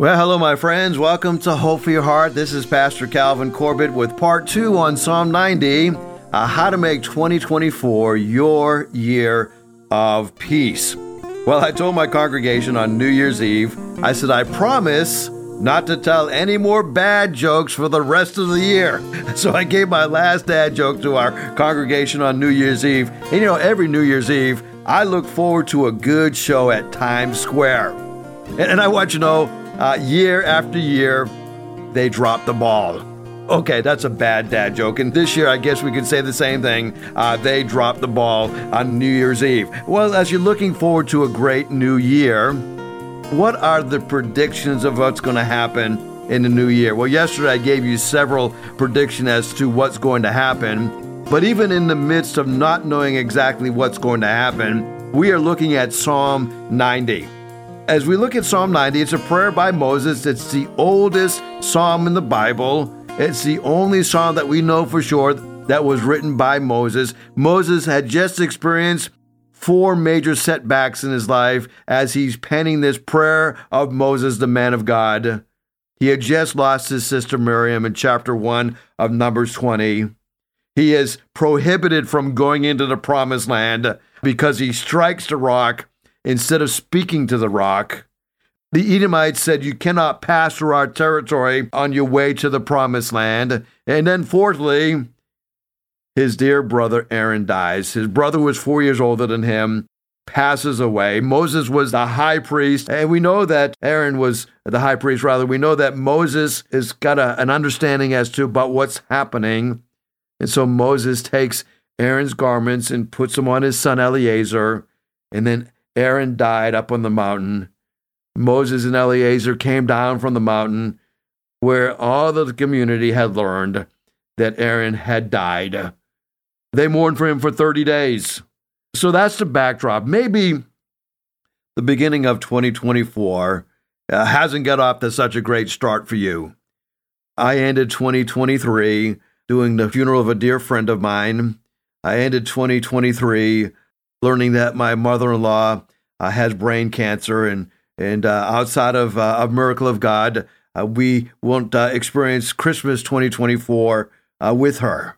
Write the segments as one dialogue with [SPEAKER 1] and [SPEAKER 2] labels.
[SPEAKER 1] Well, hello, my friends. Welcome to Hope for Your Heart. This is Pastor Calvin Corbett with part two on Psalm 90 uh, How to Make 2024 Your Year of Peace. Well, I told my congregation on New Year's Eve, I said, I promise not to tell any more bad jokes for the rest of the year. So I gave my last dad joke to our congregation on New Year's Eve. And you know, every New Year's Eve, I look forward to a good show at Times Square. And, and I want you to know, uh, year after year, they drop the ball. Okay, that's a bad dad joke. And this year, I guess we could say the same thing. Uh, they dropped the ball on New Year's Eve. Well, as you're looking forward to a great new year, what are the predictions of what's going to happen in the new year? Well, yesterday I gave you several predictions as to what's going to happen. But even in the midst of not knowing exactly what's going to happen, we are looking at Psalm 90. As we look at Psalm 90, it's a prayer by Moses. It's the oldest psalm in the Bible. It's the only psalm that we know for sure that was written by Moses. Moses had just experienced four major setbacks in his life as he's penning this prayer of Moses, the man of God. He had just lost his sister Miriam in chapter 1 of Numbers 20. He is prohibited from going into the promised land because he strikes the rock instead of speaking to the rock. The Edomites said, You cannot pass through our territory on your way to the promised land. And then, fourthly, his dear brother Aaron dies. His brother was four years older than him, passes away. Moses was the high priest, and we know that Aaron was the high priest, rather. We know that Moses has got a, an understanding as to about what's happening. And so Moses takes Aaron's garments and puts them on his son Eleazar. And then Aaron died up on the mountain. Moses and Eleazar came down from the mountain where all the community had learned that Aaron had died. They mourned for him for 30 days. So that's the backdrop. Maybe the beginning of 2024 uh, hasn't got off to such a great start for you. I ended 2023 doing the funeral of a dear friend of mine. I ended 2023 learning that my mother-in-law uh, has brain cancer, and and uh, outside of uh, a miracle of God, uh, we won't uh, experience Christmas 2024 uh, with her.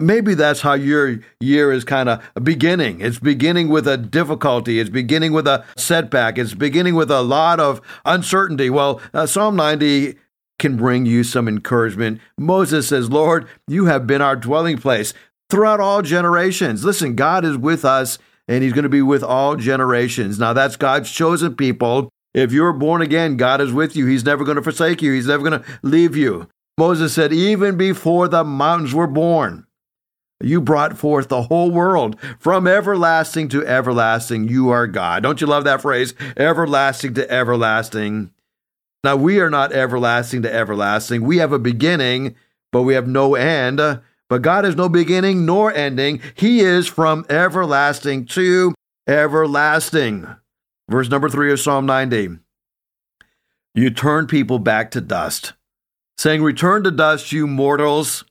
[SPEAKER 1] Maybe that's how your year is kind of beginning. It's beginning with a difficulty. It's beginning with a setback. It's beginning with a lot of uncertainty. Well, Psalm 90 can bring you some encouragement. Moses says, Lord, you have been our dwelling place throughout all generations. Listen, God is with us and he's going to be with all generations. Now, that's God's chosen people. If you're born again, God is with you. He's never going to forsake you, He's never going to leave you. Moses said, Even before the mountains were born, you brought forth the whole world from everlasting to everlasting. You are God. Don't you love that phrase? Everlasting to everlasting. Now, we are not everlasting to everlasting. We have a beginning, but we have no end. But God has no beginning nor ending. He is from everlasting to everlasting. Verse number three of Psalm 90. You turn people back to dust, saying, Return to dust, you mortals.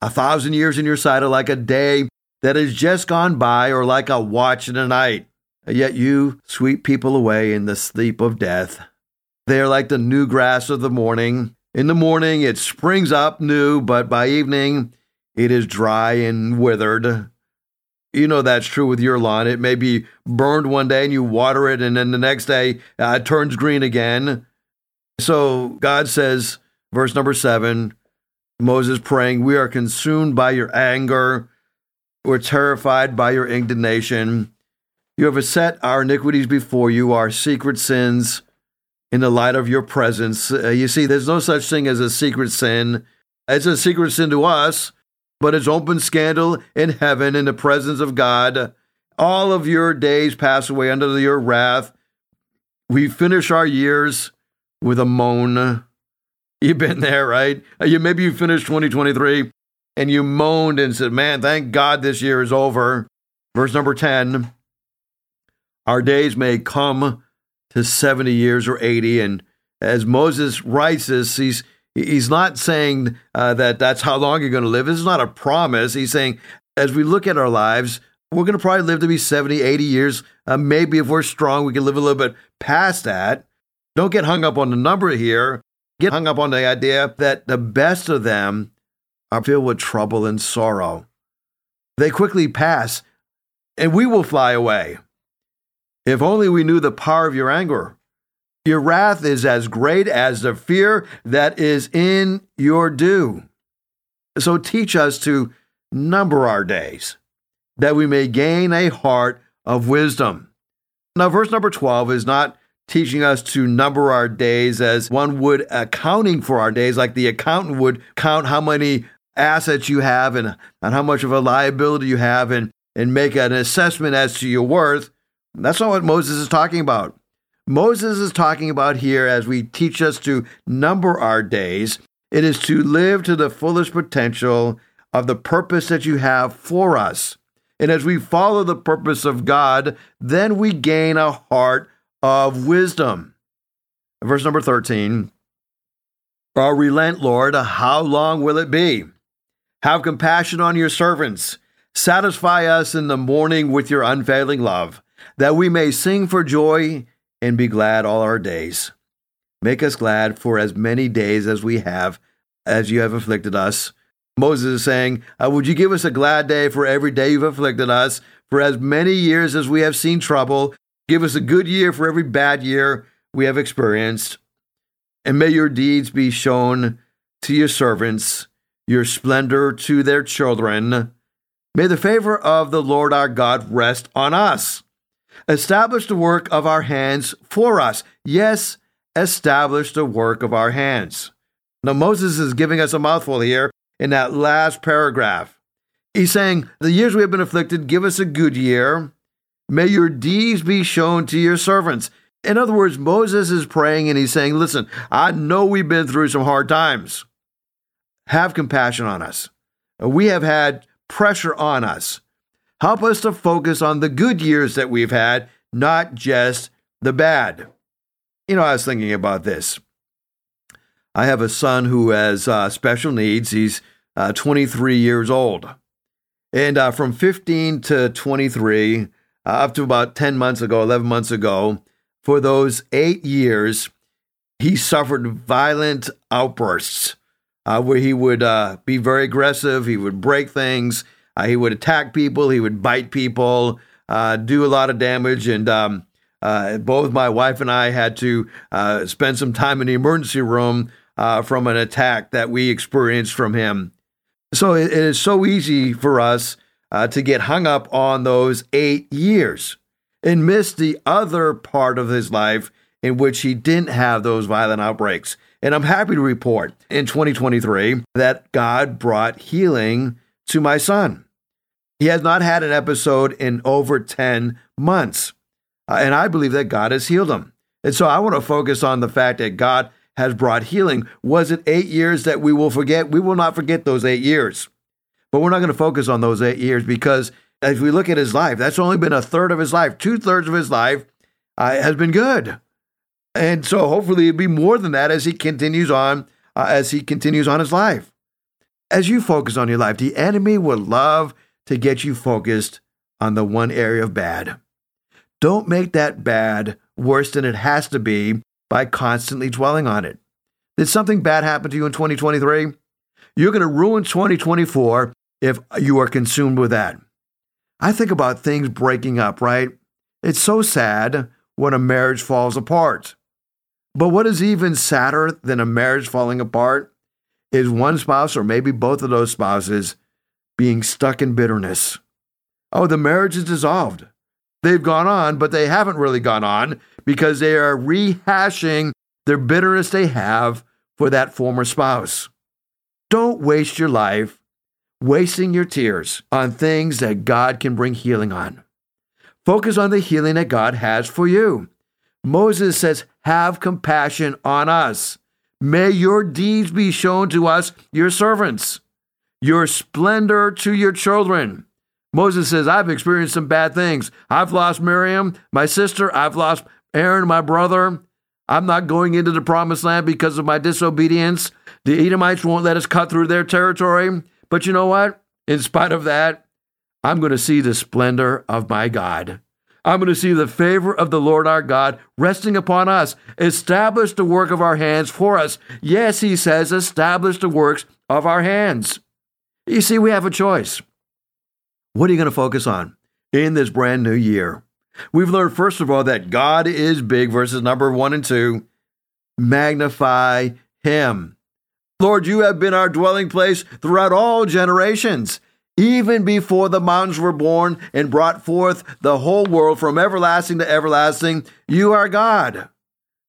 [SPEAKER 1] A thousand years in your sight are like a day that has just gone by, or like a watch in the night. Yet you sweep people away in the sleep of death. They are like the new grass of the morning. In the morning it springs up new, but by evening it is dry and withered. You know that's true with your lawn. It may be burned one day and you water it, and then the next day uh, it turns green again. So God says, verse number seven, Moses praying, We are consumed by your anger. We're terrified by your indignation. You have set our iniquities before you, our secret sins, in the light of your presence. Uh, you see, there's no such thing as a secret sin. It's a secret sin to us, but it's open scandal in heaven in the presence of God. All of your days pass away under your wrath. We finish our years with a moan. You've been there, right? Uh, you maybe you finished 2023 and you moaned and said, "Man, thank God this year is over." Verse number 10. Our days may come to 70 years or 80 and as Moses writes this, he's He's not saying uh, that that's how long you're going to live. This is not a promise. He's saying, as we look at our lives, we're going to probably live to be 70, 80 years. Uh, maybe if we're strong, we can live a little bit past that. Don't get hung up on the number here. Get hung up on the idea that the best of them are filled with trouble and sorrow. They quickly pass, and we will fly away. If only we knew the power of your anger. Your wrath is as great as the fear that is in your due. So teach us to number our days, that we may gain a heart of wisdom. Now, verse number 12 is not teaching us to number our days as one would accounting for our days, like the accountant would count how many assets you have and, and how much of a liability you have and, and make an assessment as to your worth. That's not what Moses is talking about. Moses is talking about here as we teach us to number our days, it is to live to the fullest potential of the purpose that you have for us. And as we follow the purpose of God, then we gain a heart of wisdom. Verse number 13 Oh, relent, Lord, how long will it be? Have compassion on your servants. Satisfy us in the morning with your unfailing love, that we may sing for joy and be glad all our days. Make us glad for as many days as we have, as you have afflicted us. Moses is saying, uh, Would you give us a glad day for every day you've afflicted us? For as many years as we have seen trouble, give us a good year for every bad year we have experienced. And may your deeds be shown to your servants, your splendor to their children. May the favor of the Lord our God rest on us. Establish the work of our hands for us. Yes, establish the work of our hands. Now, Moses is giving us a mouthful here in that last paragraph. He's saying, The years we have been afflicted, give us a good year. May your deeds be shown to your servants. In other words, Moses is praying and he's saying, Listen, I know we've been through some hard times. Have compassion on us. We have had pressure on us. Help us to focus on the good years that we've had, not just the bad. You know, I was thinking about this. I have a son who has uh, special needs. He's uh, 23 years old. And uh, from 15 to 23, uh, up to about 10 months ago, 11 months ago, for those eight years, he suffered violent outbursts uh, where he would uh, be very aggressive. He would break things. He would attack people. He would bite people, do a lot of damage. And um, both my wife and I had to spend some time in the emergency room uh, from an attack that we experienced from him. So it, it is so easy for us uh, to get hung up on those eight years and miss the other part of his life in which he didn't have those violent outbreaks. And I'm happy to report in 2023 that God brought healing to my son. He has not had an episode in over 10 months. Uh, and I believe that God has healed him. And so I want to focus on the fact that God has brought healing. Was it eight years that we will forget? We will not forget those eight years. But we're not going to focus on those eight years because as we look at his life, that's only been a third of his life. Two thirds of his life uh, has been good. And so hopefully it'll be more than that as he continues on, uh, as he continues on his life. As you focus on your life, the enemy will love to get you focused on the one area of bad. Don't make that bad worse than it has to be by constantly dwelling on it. Did something bad happen to you in 2023? You're going to ruin 2024 if you are consumed with that. I think about things breaking up, right? It's so sad when a marriage falls apart. But what is even sadder than a marriage falling apart is one spouse or maybe both of those spouses being stuck in bitterness. Oh, the marriage is dissolved. They've gone on, but they haven't really gone on because they are rehashing their bitterness they have for that former spouse. Don't waste your life wasting your tears on things that God can bring healing on. Focus on the healing that God has for you. Moses says, Have compassion on us. May your deeds be shown to us, your servants, your splendor to your children. Moses says, I've experienced some bad things. I've lost Miriam, my sister. I've lost Aaron, my brother. I'm not going into the promised land because of my disobedience. The Edomites won't let us cut through their territory. But you know what? In spite of that, I'm going to see the splendor of my God. I'm going to see the favor of the Lord our God resting upon us. Establish the work of our hands for us. Yes, he says, establish the works of our hands. You see, we have a choice. What are you going to focus on in this brand new year? We've learned, first of all, that God is big, verses number one and two. Magnify him. Lord, you have been our dwelling place throughout all generations. Even before the mountains were born and brought forth the whole world from everlasting to everlasting, you are God.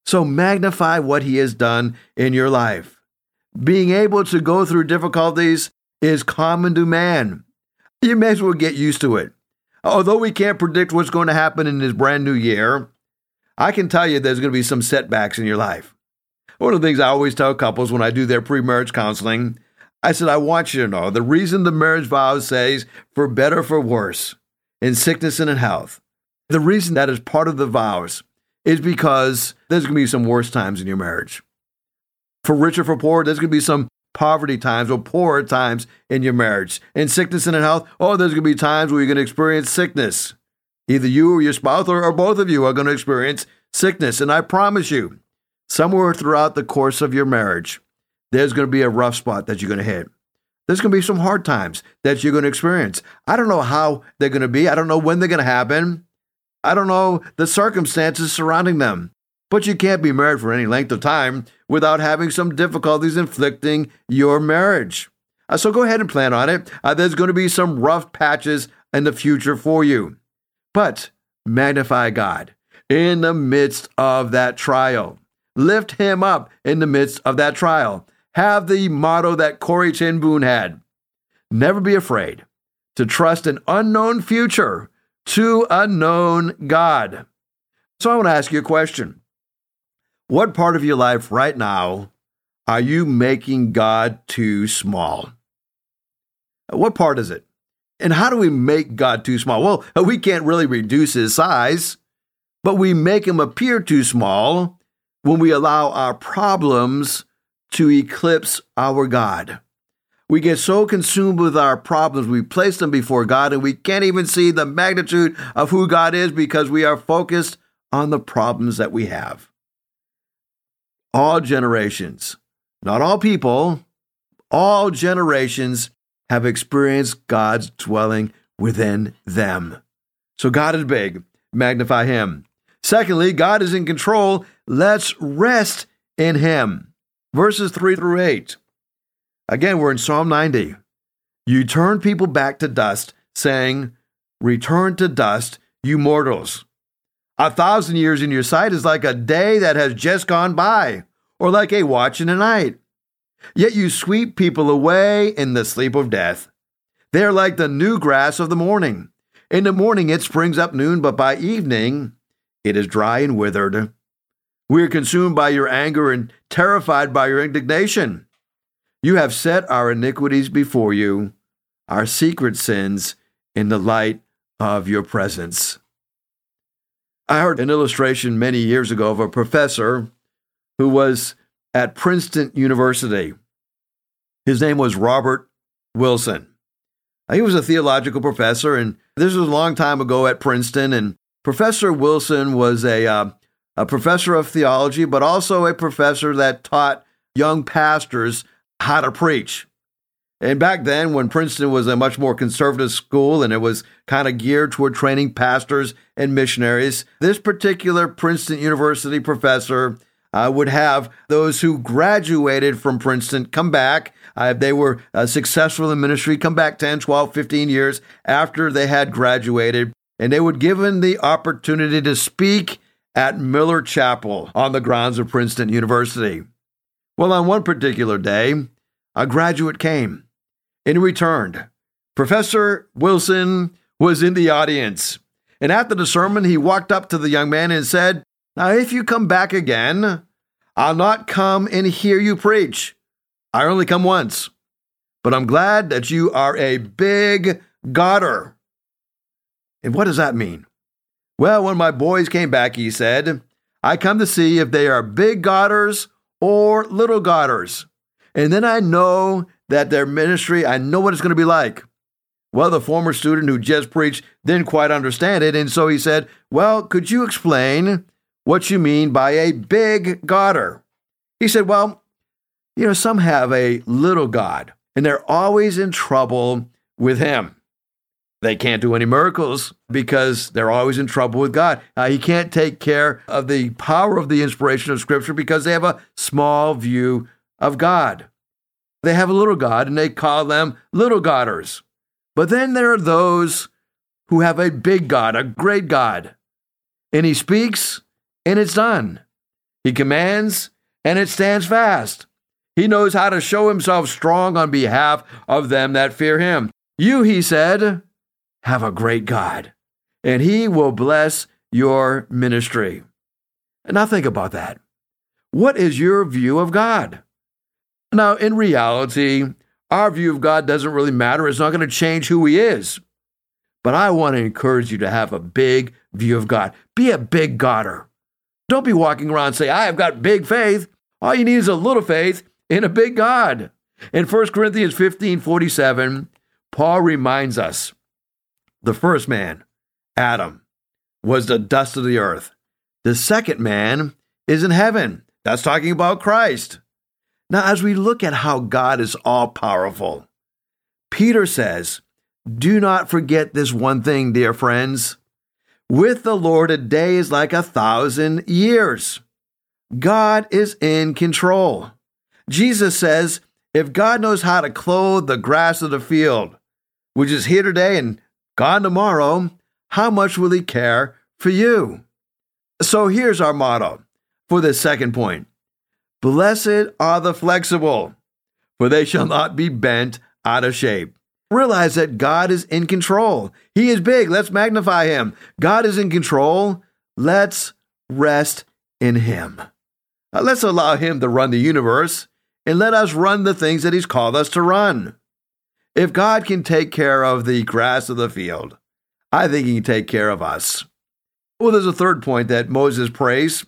[SPEAKER 1] So magnify what He has done in your life. Being able to go through difficulties is common to man. You may as well get used to it. Although we can't predict what's going to happen in this brand new year, I can tell you there's going to be some setbacks in your life. One of the things I always tell couples when I do their pre marriage counseling I said, I want you to know the reason the marriage vow says for better, for worse, in sickness and in health, the reason that is part of the vows is because there's going to be some worse times in your marriage. For rich or for poor, there's going to be some poverty times or poorer times in your marriage. In sickness and in health, oh, there's going to be times where you're going to experience sickness. Either you or your spouse or, or both of you are going to experience sickness. And I promise you, somewhere throughout the course of your marriage, there's going to be a rough spot that you're going to hit. There's going to be some hard times that you're going to experience. I don't know how they're going to be. I don't know when they're going to happen. I don't know the circumstances surrounding them. But you can't be married for any length of time without having some difficulties inflicting your marriage. Uh, so go ahead and plan on it. Uh, there's going to be some rough patches in the future for you. But magnify God in the midst of that trial. Lift him up in the midst of that trial have the motto that Corrie Ten Boom had never be afraid to trust an unknown future to a known God. So I want to ask you a question. What part of your life right now are you making God too small? What part is it? And how do we make God too small? Well, we can't really reduce his size, but we make him appear too small when we allow our problems to eclipse our God. We get so consumed with our problems, we place them before God, and we can't even see the magnitude of who God is because we are focused on the problems that we have. All generations, not all people, all generations have experienced God's dwelling within them. So God is big, magnify Him. Secondly, God is in control. Let's rest in Him verses 3 through 8. Again, we're in Psalm 90. You turn people back to dust, saying, Return to dust, you mortals. A thousand years in your sight is like a day that has just gone by, or like a watch in a night. Yet you sweep people away in the sleep of death. They are like the new grass of the morning. In the morning it springs up noon, but by evening it is dry and withered. We are consumed by your anger and terrified by your indignation. You have set our iniquities before you, our secret sins in the light of your presence. I heard an illustration many years ago of a professor who was at Princeton University. His name was Robert Wilson. He was a theological professor, and this was a long time ago at Princeton. And Professor Wilson was a uh, a professor of theology, but also a professor that taught young pastors how to preach. And back then, when Princeton was a much more conservative school and it was kind of geared toward training pastors and missionaries, this particular Princeton University professor uh, would have those who graduated from Princeton come back. Uh, they were uh, successful in ministry, come back 10, 12, 15 years after they had graduated, and they would given the opportunity to speak at Miller Chapel on the grounds of Princeton University. Well, on one particular day, a graduate came and returned. Professor Wilson was in the audience. And after the sermon, he walked up to the young man and said, Now, if you come back again, I'll not come and hear you preach. I only come once. But I'm glad that you are a big Godder. And what does that mean? Well, when my boys came back, he said, I come to see if they are big Godders or little Godders. And then I know that their ministry, I know what it's going to be like. Well, the former student who just preached didn't quite understand it, and so he said, Well, could you explain what you mean by a big Godder? He said, Well, you know, some have a little God, and they're always in trouble with him. They can't do any miracles because they're always in trouble with God. Uh, he can't take care of the power of the inspiration of Scripture because they have a small view of God. They have a little God and they call them little Godders. But then there are those who have a big God, a great God. And he speaks and it's done. He commands and it stands fast. He knows how to show himself strong on behalf of them that fear him. You, he said, have a great God, and He will bless your ministry. Now think about that. What is your view of God? Now, in reality, our view of God doesn't really matter. It's not going to change who He is. But I want to encourage you to have a big view of God. Be a big Godder. Don't be walking around and say, I have got big faith. All you need is a little faith in a big God. In 1 Corinthians 15 47, Paul reminds us the first man, Adam, was the dust of the earth. The second man is in heaven. That's talking about Christ. Now, as we look at how God is all powerful, Peter says, Do not forget this one thing, dear friends. With the Lord, a day is like a thousand years. God is in control. Jesus says, If God knows how to clothe the grass of the field, which is here today and gone tomorrow, how much will he care for you? So here's our motto for this second point Blessed are the flexible, for they shall not be bent out of shape. Realize that God is in control. He is big. Let's magnify him. God is in control. Let's rest in him. Let's allow him to run the universe and let us run the things that he's called us to run. If God can take care of the grass of the field, I think he can take care of us. Well, there's a third point that Moses prays.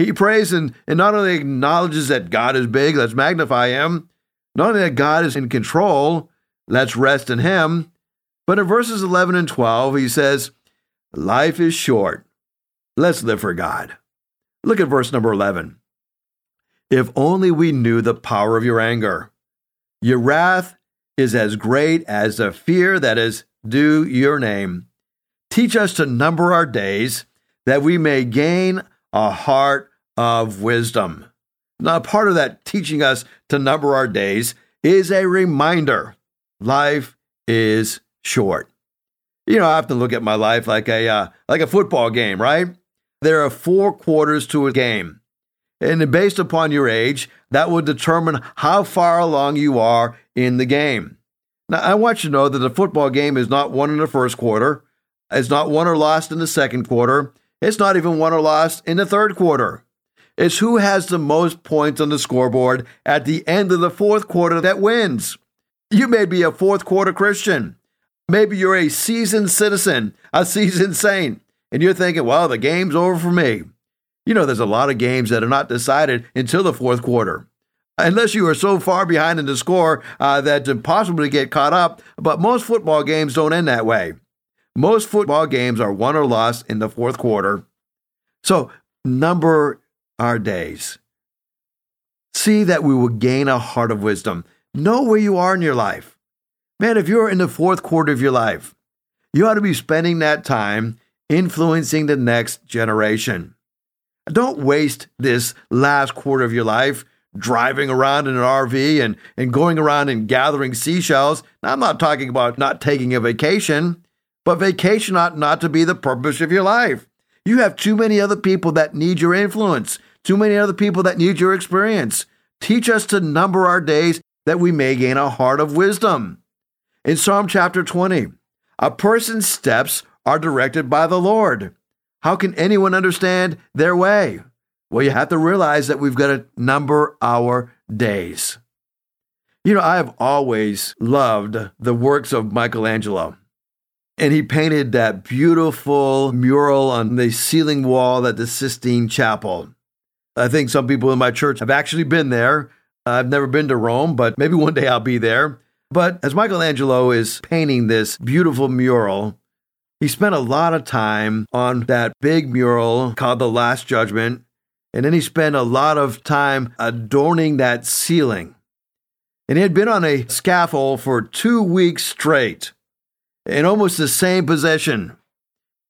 [SPEAKER 1] He prays and, and not only acknowledges that God is big, let's magnify him, not only that God is in control, let's rest in him, but in verses 11 and 12, he says, Life is short. Let's live for God. Look at verse number 11. If only we knew the power of your anger. Your wrath is as great as the fear that is due your name. Teach us to number our days that we may gain a heart of wisdom. Now, part of that teaching us to number our days is a reminder life is short. You know, I often look at my life like a uh, like a football game, right? There are four quarters to a game. And based upon your age, that will determine how far along you are in the game. Now, I want you to know that the football game is not won in the first quarter, it's not won or lost in the second quarter, it's not even won or lost in the third quarter. It's who has the most points on the scoreboard at the end of the fourth quarter that wins. You may be a fourth quarter Christian. Maybe you're a seasoned citizen, a seasoned saint, and you're thinking, well, the game's over for me. You know, there's a lot of games that are not decided until the fourth quarter unless you are so far behind in the score uh, that it's impossible to get caught up. But most football games don't end that way. Most football games are won or lost in the fourth quarter. So number our days. See that we will gain a heart of wisdom. Know where you are in your life. Man, if you're in the fourth quarter of your life, you ought to be spending that time influencing the next generation. Don't waste this last quarter of your life driving around in an RV and, and going around and gathering seashells. Now, I'm not talking about not taking a vacation, but vacation ought not to be the purpose of your life. You have too many other people that need your influence, too many other people that need your experience. Teach us to number our days that we may gain a heart of wisdom. In Psalm chapter 20, a person's steps are directed by the Lord. How can anyone understand their way? Well, you have to realize that we've got to number our days. You know, I have always loved the works of Michelangelo. And he painted that beautiful mural on the ceiling wall at the Sistine Chapel. I think some people in my church have actually been there. I've never been to Rome, but maybe one day I'll be there. But as Michelangelo is painting this beautiful mural, he spent a lot of time on that big mural called The Last Judgment. And then he spent a lot of time adorning that ceiling. And he had been on a scaffold for two weeks straight in almost the same position.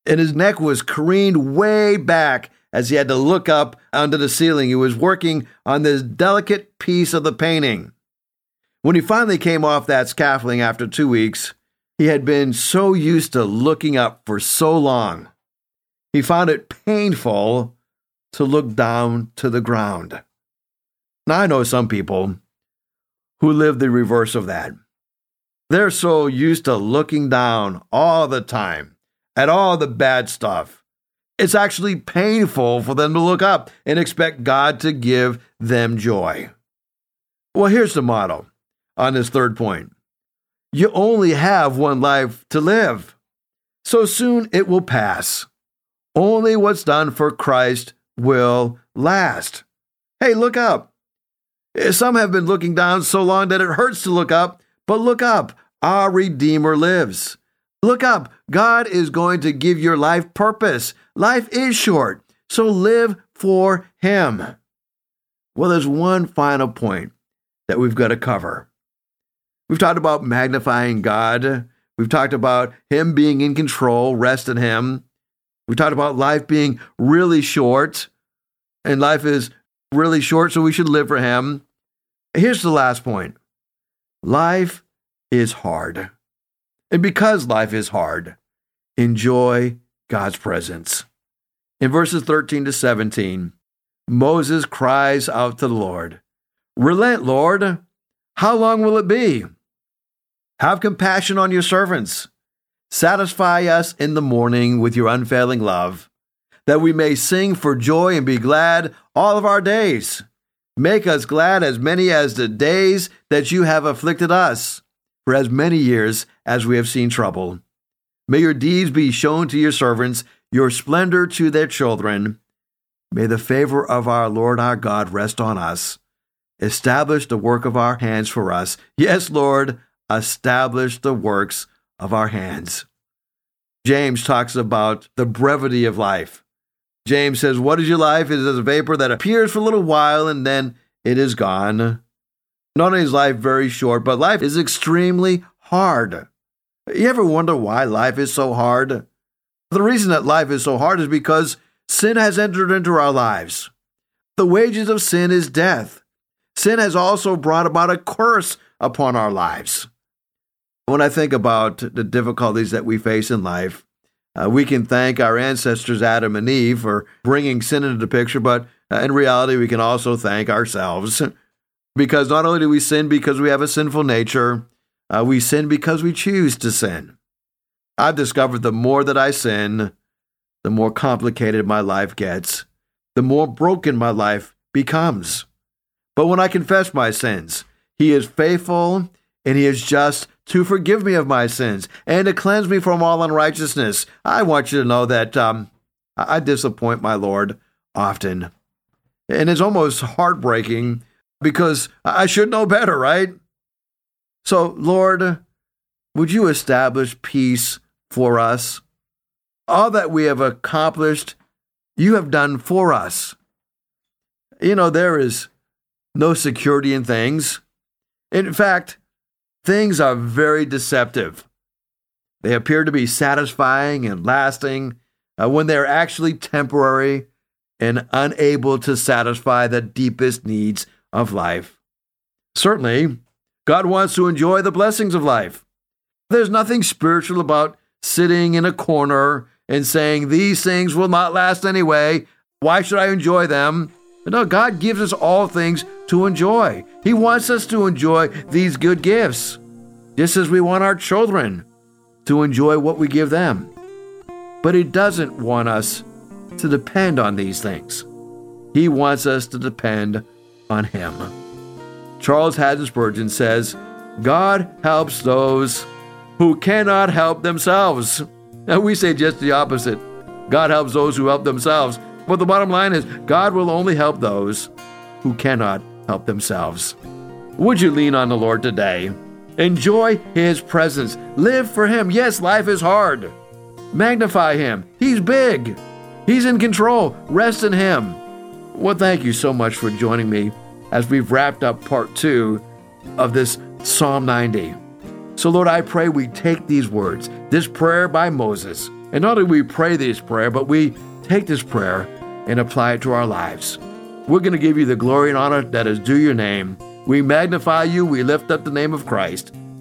[SPEAKER 1] And his neck was careened way back as he had to look up under the ceiling. He was working on this delicate piece of the painting. When he finally came off that scaffolding after two weeks, he had been so used to looking up for so long. He found it painful to look down to the ground. Now, I know some people who live the reverse of that. They're so used to looking down all the time at all the bad stuff. It's actually painful for them to look up and expect God to give them joy. Well, here's the motto on this third point you only have one life to live, so soon it will pass. Only what's done for Christ will last. Hey, look up. Eh, some have been looking down so long that it hurts to look up, but look up. Our Redeemer lives. Look up. God is going to give your life purpose. Life is short, so live for Him. Well, there's one final point that we've got to cover. We've talked about magnifying God. We've talked about Him being in control, rest in Him. We talked about life being really short, and life is really short, so we should live for Him. Here's the last point life is hard. And because life is hard, enjoy God's presence. In verses 13 to 17, Moses cries out to the Lord, Relent, Lord. How long will it be? Have compassion on your servants. Satisfy us in the morning with your unfailing love, that we may sing for joy and be glad all of our days. Make us glad as many as the days that you have afflicted us for as many years as we have seen trouble. May your deeds be shown to your servants, your splendor to their children. May the favor of our Lord our God rest on us. Establish the work of our hands for us. Yes, Lord, establish the works of our hands. James talks about the brevity of life. James says, What is your life? It is a vapor that appears for a little while and then it is gone. Not only is life very short, but life is extremely hard. You ever wonder why life is so hard? The reason that life is so hard is because sin has entered into our lives. The wages of sin is death. Sin has also brought about a curse upon our lives. When I think about the difficulties that we face in life, uh, we can thank our ancestors, Adam and Eve, for bringing sin into the picture, but uh, in reality, we can also thank ourselves because not only do we sin because we have a sinful nature, uh, we sin because we choose to sin. I've discovered the more that I sin, the more complicated my life gets, the more broken my life becomes. But when I confess my sins, He is faithful and He is just to forgive me of my sins and to cleanse me from all unrighteousness. I want you to know that um, I disappoint my Lord often. And it's almost heartbreaking because I should know better, right? So, Lord, would you establish peace for us? All that we have accomplished, you have done for us. You know, there is no security in things. In fact, things are very deceptive. They appear to be satisfying and lasting uh, when they're actually temporary and unable to satisfy the deepest needs of life. Certainly, God wants to enjoy the blessings of life. There's nothing spiritual about sitting in a corner and saying, These things will not last anyway. Why should I enjoy them? No, God gives us all things to enjoy. He wants us to enjoy these good gifts, just as we want our children to enjoy what we give them. But He doesn't want us to depend on these things. He wants us to depend on him. Charles Haddon Spurgeon says, God helps those who cannot help themselves. And we say just the opposite. God helps those who help themselves. But the bottom line is, God will only help those who cannot help themselves. Would you lean on the Lord today? Enjoy His presence. Live for Him. Yes, life is hard. Magnify Him. He's big. He's in control. Rest in Him. Well, thank you so much for joining me as we've wrapped up part two of this Psalm 90. So, Lord, I pray we take these words, this prayer by Moses, and not only we pray this prayer, but we take this prayer and apply it to our lives. We're going to give you the glory and honor that is due your name. We magnify you, we lift up the name of Christ.